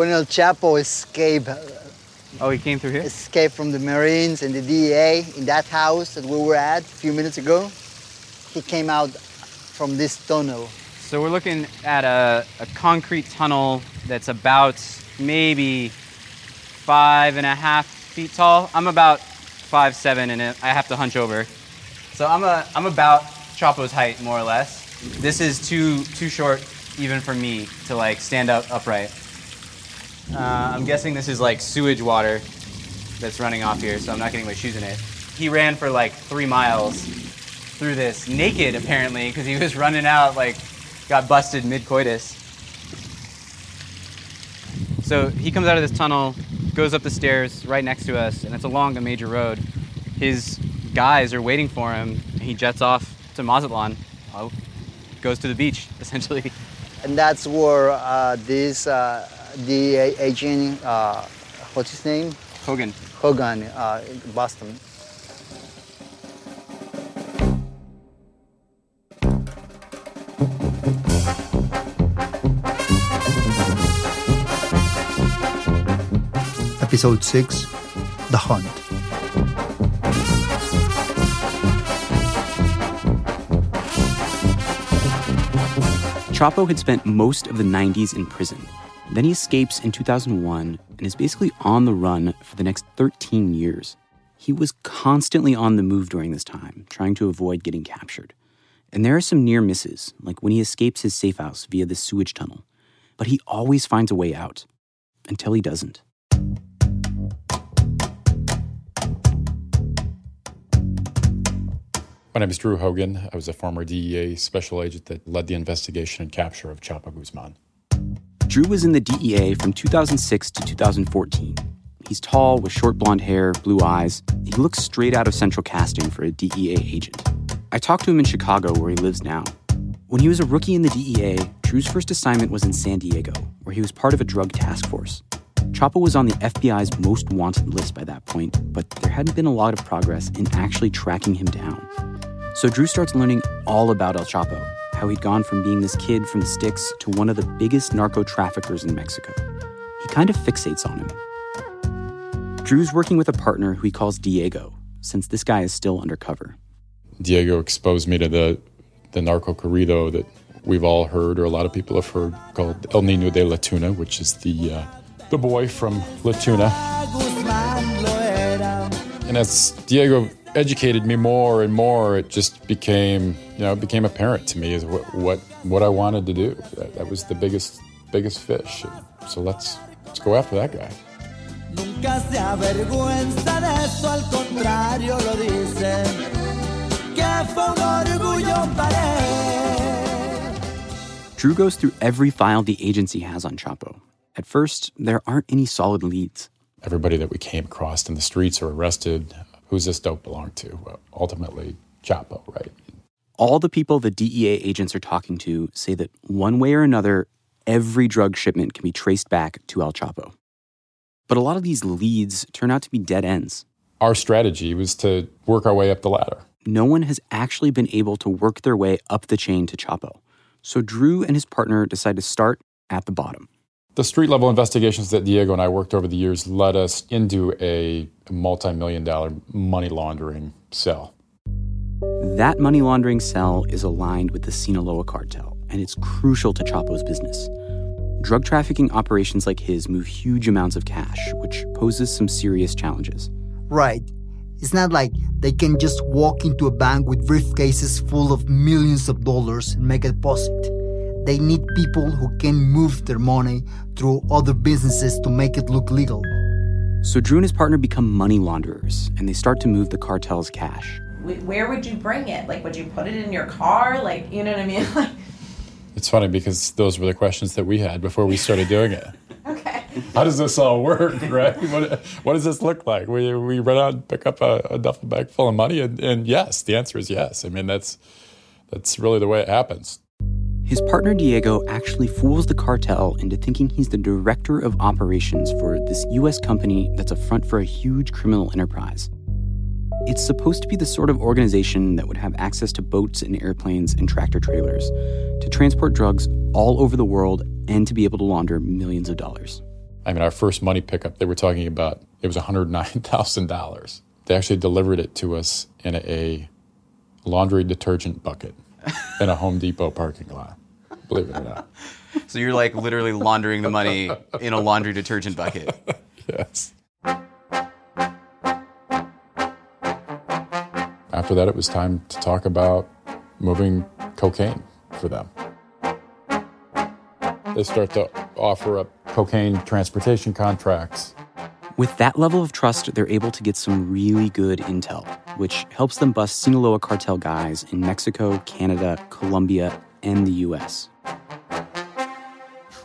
When El Chapo escaped, Oh, he came through here? escaped from the Marines and the DEA in that house that we were at a few minutes ago, he came out from this tunnel. So we're looking at a, a concrete tunnel that's about maybe five and a half feet tall. I'm about five seven, and I have to hunch over. So I'm a I'm about Chapo's height, more or less. This is too too short even for me to like stand up upright. Uh, I'm guessing this is like sewage water that's running off here, so I'm not getting my shoes in it. He ran for like three miles through this naked apparently because he was running out like got busted mid coitus. So he comes out of this tunnel, goes up the stairs right next to us, and it's along a major road. His guys are waiting for him. and He jets off to Mazatlan, oh, goes to the beach essentially. And that's where uh, this uh, DEA agent, uh, what's his name? Hogan. Hogan, uh, Boston. Episode 6 The Hunt. Chapo had spent most of the 90s in prison. Then he escapes in 2001 and is basically on the run for the next 13 years. He was constantly on the move during this time, trying to avoid getting captured. And there are some near misses, like when he escapes his safe house via the sewage tunnel. But he always finds a way out, until he doesn't. My name is Drew Hogan. I was a former DEA special agent that led the investigation and capture of Chapo Guzman. Drew was in the DEA from 2006 to 2014. He's tall with short blonde hair, blue eyes. He looks straight out of central casting for a DEA agent. I talked to him in Chicago, where he lives now. When he was a rookie in the DEA, Drew's first assignment was in San Diego, where he was part of a drug task force. Chapo was on the FBI's most wanted list by that point, but there hadn't been a lot of progress in actually tracking him down. So Drew starts learning all about El Chapo, how he'd gone from being this kid from the sticks to one of the biggest narco traffickers in Mexico. He kind of fixates on him. Drew's working with a partner who he calls Diego, since this guy is still undercover. Diego exposed me to the, the narco corrido that we've all heard, or a lot of people have heard, called El Nino de la Tuna, which is the, uh, the boy from La Tuna. And as Diego educated me more and more, it just became, you know, it became apparent to me is what what, what I wanted to do. That, that was the biggest biggest fish. So let's let's go after that guy. Nunca se avergüenza de eso, al contrario lo dice. Que fue un orgullo para. Drew goes through every file the agency has on Chapo. At first, there aren't any solid leads. Everybody that we came across in the streets or arrested, who's this dope belong to? Well, ultimately, Chapo, right? All the people the DEA agents are talking to say that one way or another, every drug shipment can be traced back to El Chapo. But a lot of these leads turn out to be dead ends. Our strategy was to work our way up the ladder. No one has actually been able to work their way up the chain to Chapo. So Drew and his partner decide to start at the bottom. The street level investigations that Diego and I worked over the years led us into a multi million dollar money laundering cell. That money laundering cell is aligned with the Sinaloa cartel, and it's crucial to Chapo's business. Drug trafficking operations like his move huge amounts of cash, which poses some serious challenges. Right. It's not like they can just walk into a bank with briefcases full of millions of dollars and make a deposit. They need people who can move their money through other businesses to make it look legal. So Drew and his partner become money launderers, and they start to move the cartel's cash. Where would you bring it? Like, would you put it in your car? Like, you know what I mean? Like, It's funny because those were the questions that we had before we started doing it. okay. How does this all work, right? What, what does this look like? We, we run out and pick up a, a duffel bag full of money, and, and yes, the answer is yes. I mean, that's that's really the way it happens. His partner Diego actually fools the cartel into thinking he's the director of operations for this US company that's a front for a huge criminal enterprise. It's supposed to be the sort of organization that would have access to boats and airplanes and tractor trailers to transport drugs all over the world and to be able to launder millions of dollars. I mean, our first money pickup, they were talking about, it was $109,000. They actually delivered it to us in a laundry detergent bucket in a Home Depot parking lot, believe it or not. So you're like literally laundering the money in a laundry detergent bucket. Yes. After that, it was time to talk about moving cocaine for them. They start to offer up cocaine transportation contracts. With that level of trust, they're able to get some really good intel, which helps them bust Sinaloa cartel guys in Mexico, Canada, Colombia, and the US.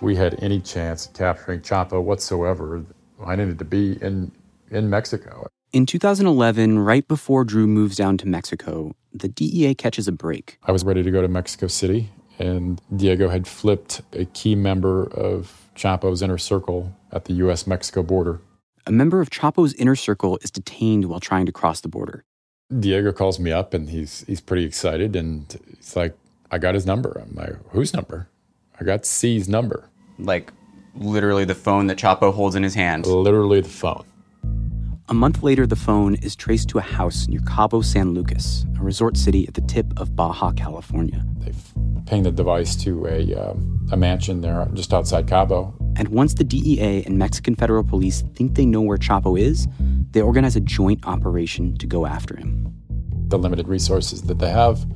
We had any chance of capturing Chapo whatsoever, I needed to be in, in Mexico. In 2011, right before Drew moves down to Mexico, the DEA catches a break. I was ready to go to Mexico City, and Diego had flipped a key member of Chapo's inner circle at the US Mexico border. A member of Chapo's inner circle is detained while trying to cross the border. Diego calls me up and he's he's pretty excited and he's like, I got his number. I'm like, whose number? I got C's number. Like literally the phone that Chapo holds in his hand. Literally the phone. A month later, the phone is traced to a house near Cabo San Lucas, a resort city at the tip of Baja California. They've pinged the device to a, um, a mansion there just outside Cabo. And once the DEA and Mexican federal police think they know where Chapo is, they organize a joint operation to go after him. The limited resources that they have,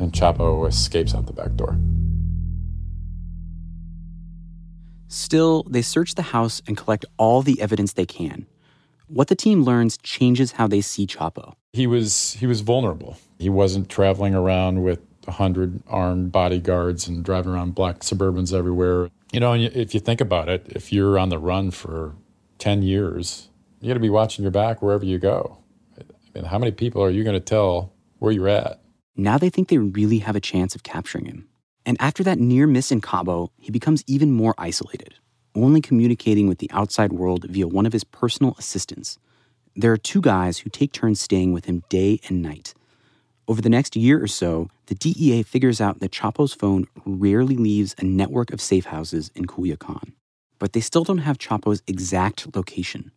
and Chapo escapes out the back door. Still, they search the house and collect all the evidence they can. What the team learns changes how they see Chapo. He was he was vulnerable. He wasn't traveling around with a hundred armed bodyguards and driving around black Suburbans everywhere. You know, and if you think about it, if you're on the run for ten years, you got to be watching your back wherever you go. I mean, how many people are you going to tell where you're at? Now they think they really have a chance of capturing him. And after that near miss in Cabo, he becomes even more isolated, only communicating with the outside world via one of his personal assistants. There are two guys who take turns staying with him day and night. Over the next year or so, the DEA figures out that Chapo's phone rarely leaves a network of safe houses in Culiacan. But they still don't have Chapo's exact location.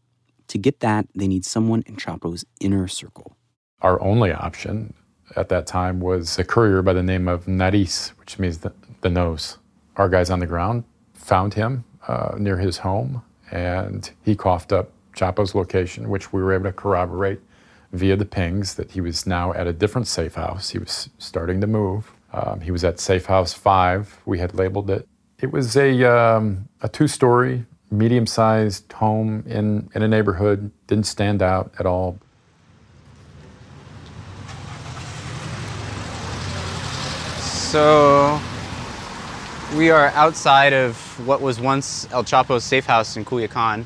To get that, they need someone in Chapo's inner circle. Our only option at that time was a courier by the name of Nariz, which means the, the nose. Our guys on the ground found him uh, near his home, and he coughed up Chapo's location, which we were able to corroborate via the pings that he was now at a different safe house. He was starting to move. Um, he was at Safe House 5. We had labeled it. It was a, um, a two story, medium sized home in, in a neighborhood, didn't stand out at all. So we are outside of what was once El Chapo's safe house in Culiacan.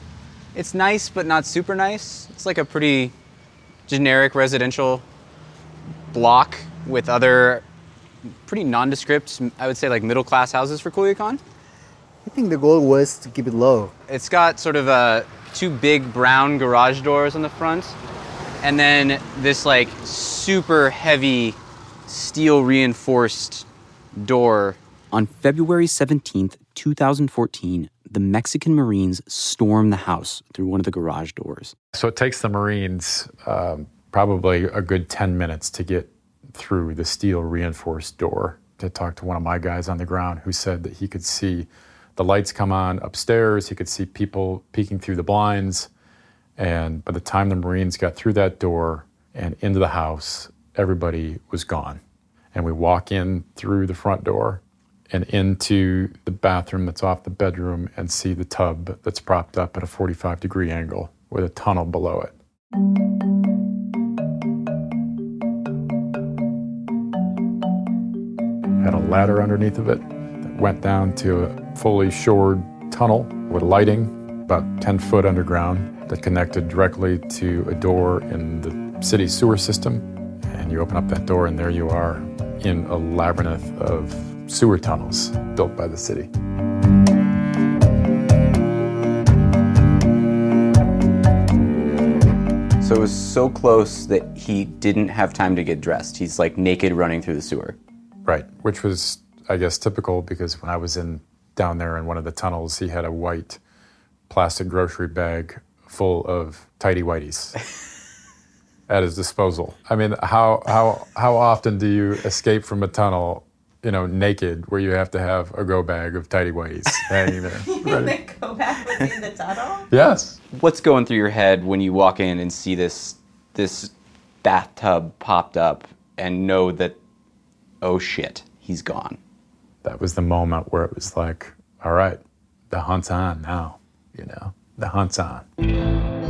It's nice, but not super nice. It's like a pretty generic residential block with other pretty nondescript, I would say like middle class houses for Culiacan. I think the goal was to keep it low. It's got sort of uh, two big brown garage doors on the front, and then this like super heavy steel reinforced door. On February 17th, 2014, the Mexican Marines storm the house through one of the garage doors. So it takes the Marines um, probably a good 10 minutes to get through the steel reinforced door to talk to one of my guys on the ground who said that he could see the lights come on upstairs, he could see people peeking through the blinds. And by the time the Marines got through that door and into the house, everybody was gone. And we walk in through the front door and into the bathroom that's off the bedroom and see the tub that's propped up at a 45 degree angle with a tunnel below it. Had a ladder underneath of it that went down to a fully shored tunnel with lighting about 10 foot underground that connected directly to a door in the city sewer system. And you open up that door, and there you are in a labyrinth of sewer tunnels built by the city. So it was so close that he didn't have time to get dressed. He's like naked running through the sewer. Right, which was, I guess, typical because when I was in down there in one of the tunnels, he had a white plastic grocery bag full of tidy whities at his disposal. I mean, how how how often do you escape from a tunnel, you know, naked, where you have to have a go bag of tidy whities hanging there? ready? Go back within the tunnel. Yes. What's going through your head when you walk in and see this this bathtub popped up and know that oh shit, he's gone. That was the moment where it was like, all right, the hunt's on now. You know, the hunt's on.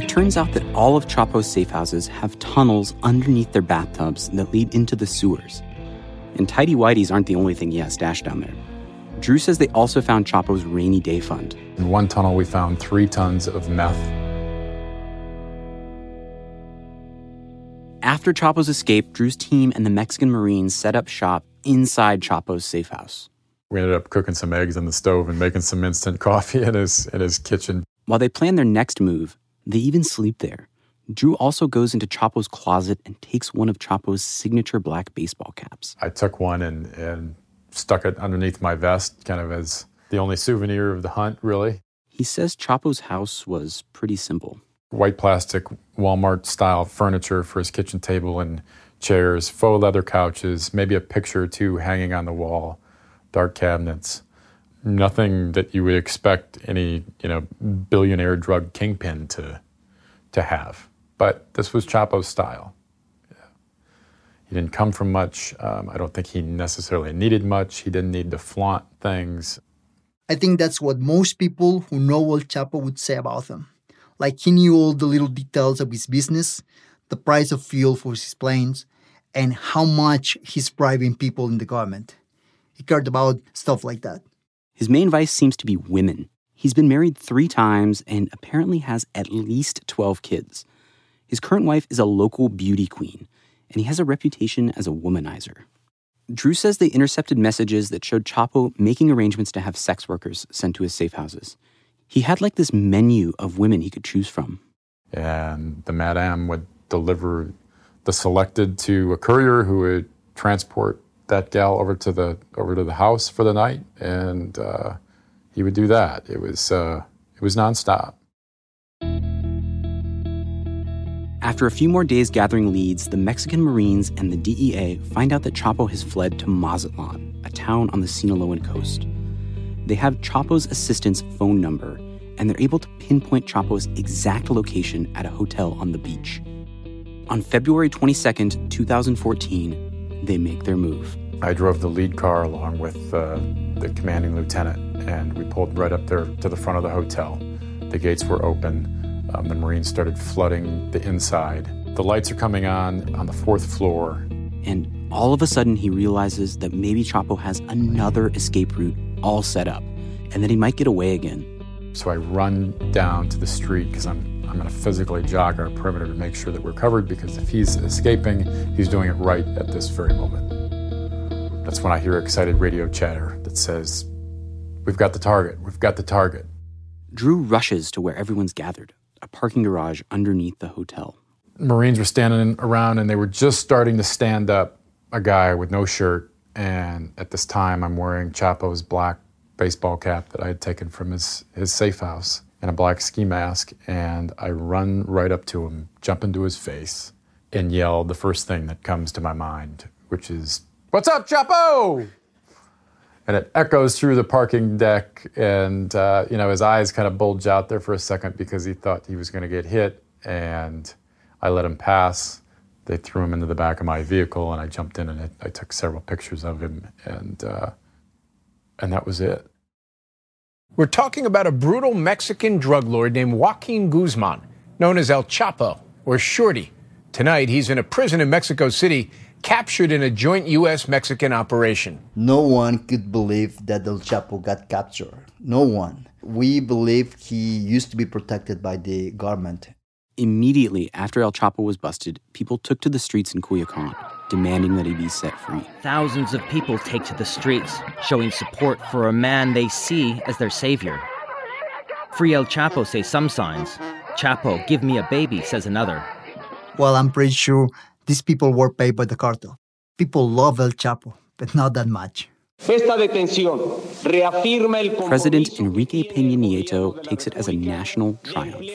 It turns out that all of Chapo's safe houses have tunnels underneath their bathtubs that lead into the sewers. And tidy whities aren't the only thing he has stashed down there. Drew says they also found Chapo's rainy day fund. In one tunnel, we found three tons of meth. After Chapo's escape, Drew's team and the Mexican Marines set up shop inside Chapo's safe house. We ended up cooking some eggs on the stove and making some instant coffee in his in his kitchen. While they plan their next move, they even sleep there. Drew also goes into Chapo's closet and takes one of Chapo's signature black baseball caps. I took one and, and stuck it underneath my vest, kind of as the only souvenir of the hunt, really. He says Chapo's house was pretty simple. White plastic Walmart style furniture for his kitchen table and chairs, faux leather couches, maybe a picture or two hanging on the wall, dark cabinets. Nothing that you would expect any, you know, billionaire drug kingpin to to have. But this was Chapo's style. Yeah. He didn't come from much. Um, I don't think he necessarily needed much. He didn't need to flaunt things. I think that's what most people who know El Chapo would say about him. Like he knew all the little details of his business, the price of fuel for his planes, and how much he's bribing people in the government. He cared about stuff like that. His main vice seems to be women. He's been married three times and apparently has at least 12 kids. His current wife is a local beauty queen, and he has a reputation as a womanizer. Drew says they intercepted messages that showed Chapo making arrangements to have sex workers sent to his safe houses. He had like this menu of women he could choose from. And the madame would deliver the selected to a courier who would transport that gal over to the over to the house for the night, and uh, he would do that. It was uh, it was nonstop. After a few more days gathering leads, the Mexican Marines and the DEA find out that Chapo has fled to Mazatlan, a town on the Sinaloan coast. They have Chapo's assistant's phone number, and they're able to pinpoint Chapo's exact location at a hotel on the beach. On February 22nd, 2014, they make their move. I drove the lead car along with uh, the commanding lieutenant, and we pulled right up there to the front of the hotel. The gates were open. Um, the Marines started flooding the inside. The lights are coming on on the fourth floor. And all of a sudden, he realizes that maybe Chapo has another escape route all set up, and that he might get away again. So I run down to the street because I'm I'm going to physically jog our perimeter to make sure that we're covered because if he's escaping, he's doing it right at this very moment. That's when I hear excited radio chatter that says, We've got the target, we've got the target. Drew rushes to where everyone's gathered, a parking garage underneath the hotel. Marines were standing around and they were just starting to stand up a guy with no shirt. And at this time, I'm wearing Chapo's black baseball cap that I had taken from his, his safe house and a black ski mask. And I run right up to him, jump into his face, and yell the first thing that comes to my mind, which is, What's up, Chapo? and it echoes through the parking deck and uh, you know his eyes kind of bulge out there for a second because he thought he was going to get hit and i let him pass they threw him into the back of my vehicle and i jumped in and i, took several pictures of him and uh, and that was it We're talking about a brutal Mexican drug lord named Joaquin Guzman, known as El Chapo or Shorty. Tonight, he's in a prison in Mexico City, captured in a joint U.S. Mexican operation. No one could believe that El Chapo got captured. No one. We believe he used to be protected by the government. Immediately after El Chapo was busted, people took to the streets in Culiacan, demanding that he be set free. Thousands of people take to the streets, showing support for a man they see as their savior. Free El Chapo, say some signs. Chapo, give me a baby, says another. Well, I'm pretty sure these people were paid by the cartel. People love El Chapo, but not that much. President Enrique Peña Nieto takes it as a national triumph.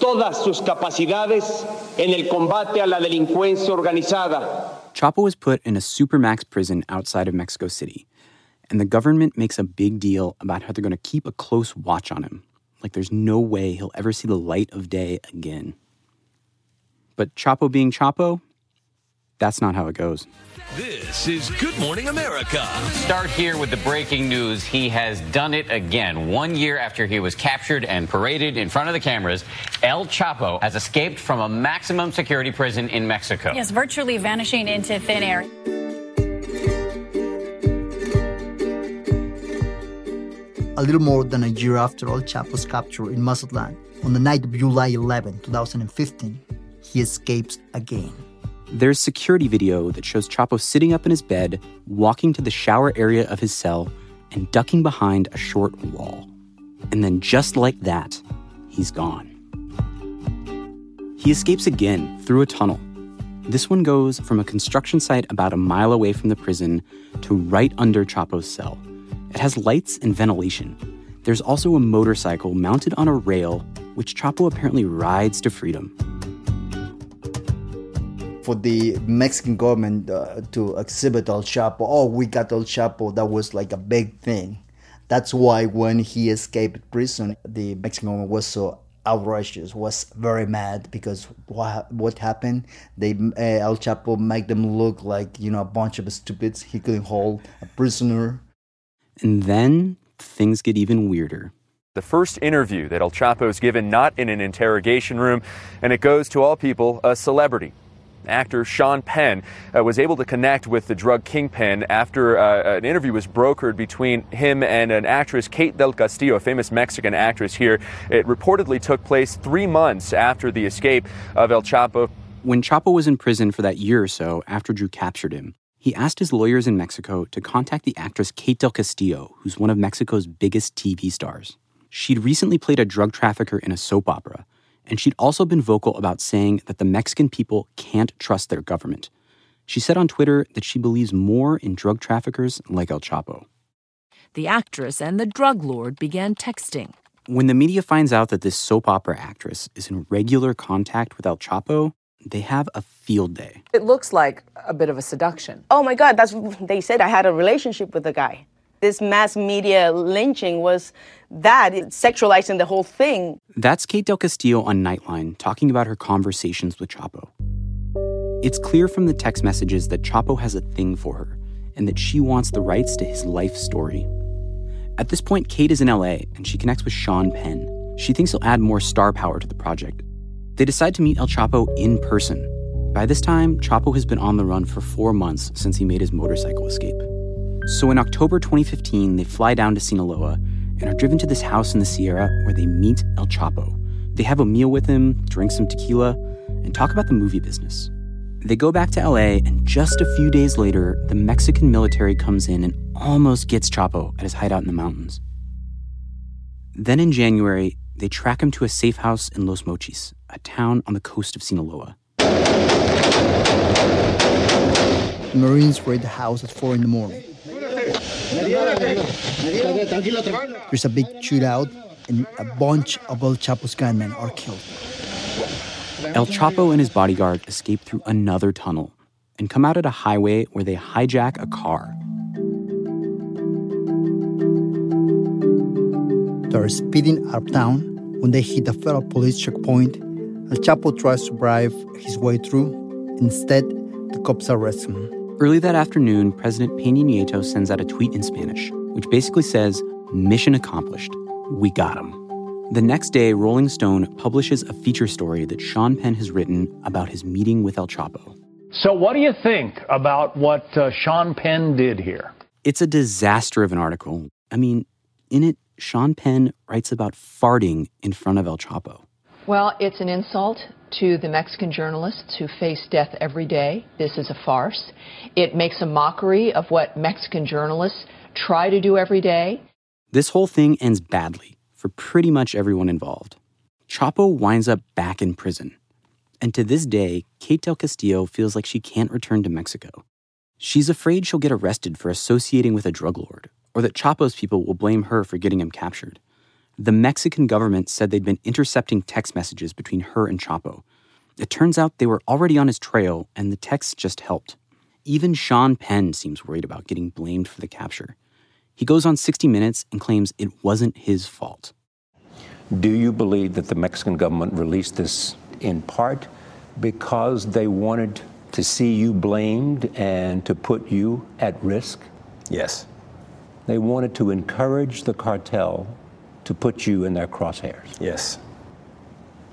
Todas sus capacidades en el combate a la delincuencia organizada. Chapo was put in a supermax prison outside of Mexico City, and the government makes a big deal about how they're going to keep a close watch on him. Like there's no way he'll ever see the light of day again. But Chapo being Chapo, that's not how it goes. This is Good Morning America. Start here with the breaking news. He has done it again. One year after he was captured and paraded in front of the cameras, El Chapo has escaped from a maximum security prison in Mexico. Yes, virtually vanishing into thin air. A little more than a year after El Chapo's capture in Mazatlan, on the night of July 11, 2015, he escapes again. There's security video that shows Chapo sitting up in his bed, walking to the shower area of his cell, and ducking behind a short wall. And then, just like that, he's gone. He escapes again through a tunnel. This one goes from a construction site about a mile away from the prison to right under Chapo's cell. It has lights and ventilation. There's also a motorcycle mounted on a rail, which Chapo apparently rides to freedom for the Mexican government uh, to exhibit El Chapo. Oh, we got El Chapo. That was like a big thing. That's why when he escaped prison, the Mexican government was so outrageous, was very mad because what what happened? They uh, El Chapo make them look like you know a bunch of stupids. He couldn't hold a prisoner. And then things get even weirder. The first interview that El Chapo is given, not in an interrogation room, and it goes to all people, a celebrity, Actor Sean Penn uh, was able to connect with the drug kingpin after uh, an interview was brokered between him and an actress, Kate Del Castillo, a famous Mexican actress here. It reportedly took place three months after the escape of El Chapo. When Chapo was in prison for that year or so after Drew captured him, he asked his lawyers in Mexico to contact the actress Kate Del Castillo, who's one of Mexico's biggest TV stars. She'd recently played a drug trafficker in a soap opera and she'd also been vocal about saying that the Mexican people can't trust their government. She said on Twitter that she believes more in drug traffickers like El Chapo. The actress and the drug lord began texting. When the media finds out that this soap opera actress is in regular contact with El Chapo, they have a field day. It looks like a bit of a seduction. Oh my God, that's they said I had a relationship with the guy this mass media lynching was that, sexualizing the whole thing. That's Kate Del Castillo on Nightline talking about her conversations with Chapo. It's clear from the text messages that Chapo has a thing for her and that she wants the rights to his life story. At this point, Kate is in LA and she connects with Sean Penn. She thinks he'll add more star power to the project. They decide to meet El Chapo in person. By this time, Chapo has been on the run for four months since he made his motorcycle escape. So in October 2015, they fly down to Sinaloa and are driven to this house in the Sierra where they meet El Chapo. They have a meal with him, drink some tequila, and talk about the movie business. They go back to LA, and just a few days later, the Mexican military comes in and almost gets Chapo at his hideout in the mountains. Then in January, they track him to a safe house in Los Mochis, a town on the coast of Sinaloa. The Marines raid the house at 4 in the morning. There's a big shootout, and a bunch of El Chapo's gunmen are killed. El Chapo and his bodyguard escape through another tunnel and come out at a highway where they hijack a car. They're speeding out of town. When they hit a federal police checkpoint, El Chapo tries to bribe his way through. Instead, the cops arrest him. Early that afternoon, President Peña Nieto sends out a tweet in Spanish, which basically says, mission accomplished. We got him. The next day, Rolling Stone publishes a feature story that Sean Penn has written about his meeting with El Chapo. So, what do you think about what uh, Sean Penn did here? It's a disaster of an article. I mean, in it, Sean Penn writes about farting in front of El Chapo. Well, it's an insult to the Mexican journalists who face death every day. This is a farce. It makes a mockery of what Mexican journalists try to do every day. This whole thing ends badly for pretty much everyone involved. Chapo winds up back in prison. And to this day, Kate Del Castillo feels like she can't return to Mexico. She's afraid she'll get arrested for associating with a drug lord, or that Chapo's people will blame her for getting him captured. The Mexican government said they'd been intercepting text messages between her and Chapo. It turns out they were already on his trail, and the texts just helped. Even Sean Penn seems worried about getting blamed for the capture. He goes on 60 Minutes and claims it wasn't his fault. Do you believe that the Mexican government released this in part because they wanted to see you blamed and to put you at risk? Yes. They wanted to encourage the cartel to put you in their crosshairs? Yes.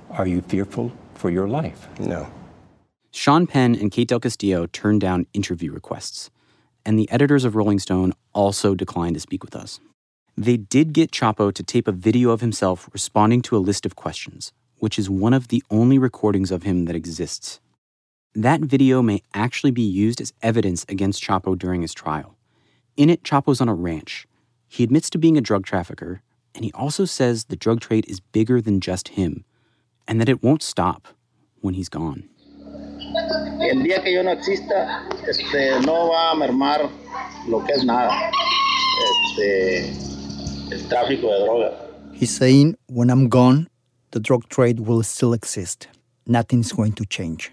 Are you fearful for your life? No. Sean Penn and Kate Del Castillo turned down interview requests, and the editors of Rolling Stone also declined to speak with us. They did get Chapo to tape a video of himself responding to a list of questions, which is one of the only recordings of him that exists. That video may actually be used as evidence against Chapo during his trial. In it, Chapo's on a ranch. He admits to being a drug trafficker, and he also says the drug trade is bigger than just him, and that it won't stop when he's gone. El día que yo no exista, este, no va a mermar lo que es nada. Este, el tráfico de droga. He's saying, when I'm gone, the drug trade will still exist. Nothing's going to change.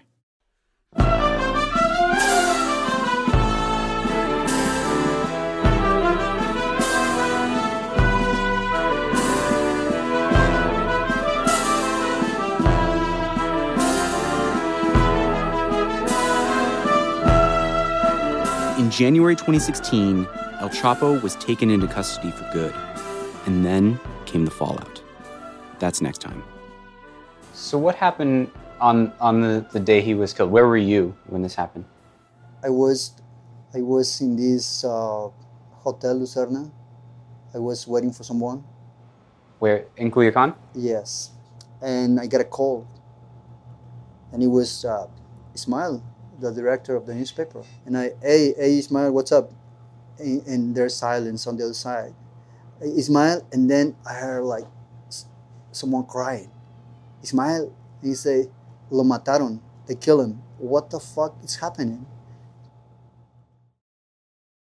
In January 2016, El Chapo was taken into custody for good. And then came the fallout. That's next time. So what happened on on the, the day he was killed? Where were you when this happened? I was, I was in this uh, hotel Lucerna. I was waiting for someone. Where in Culiacan? Yes, and I got a call. And it was uh, Ismael, the director of the newspaper. And I, hey, hey, Ismael, what's up? And, there's silence on the other side. Ismael, and then I heard like someone crying. Ismael, he say, lo mataron, they kill him. What the fuck is happening?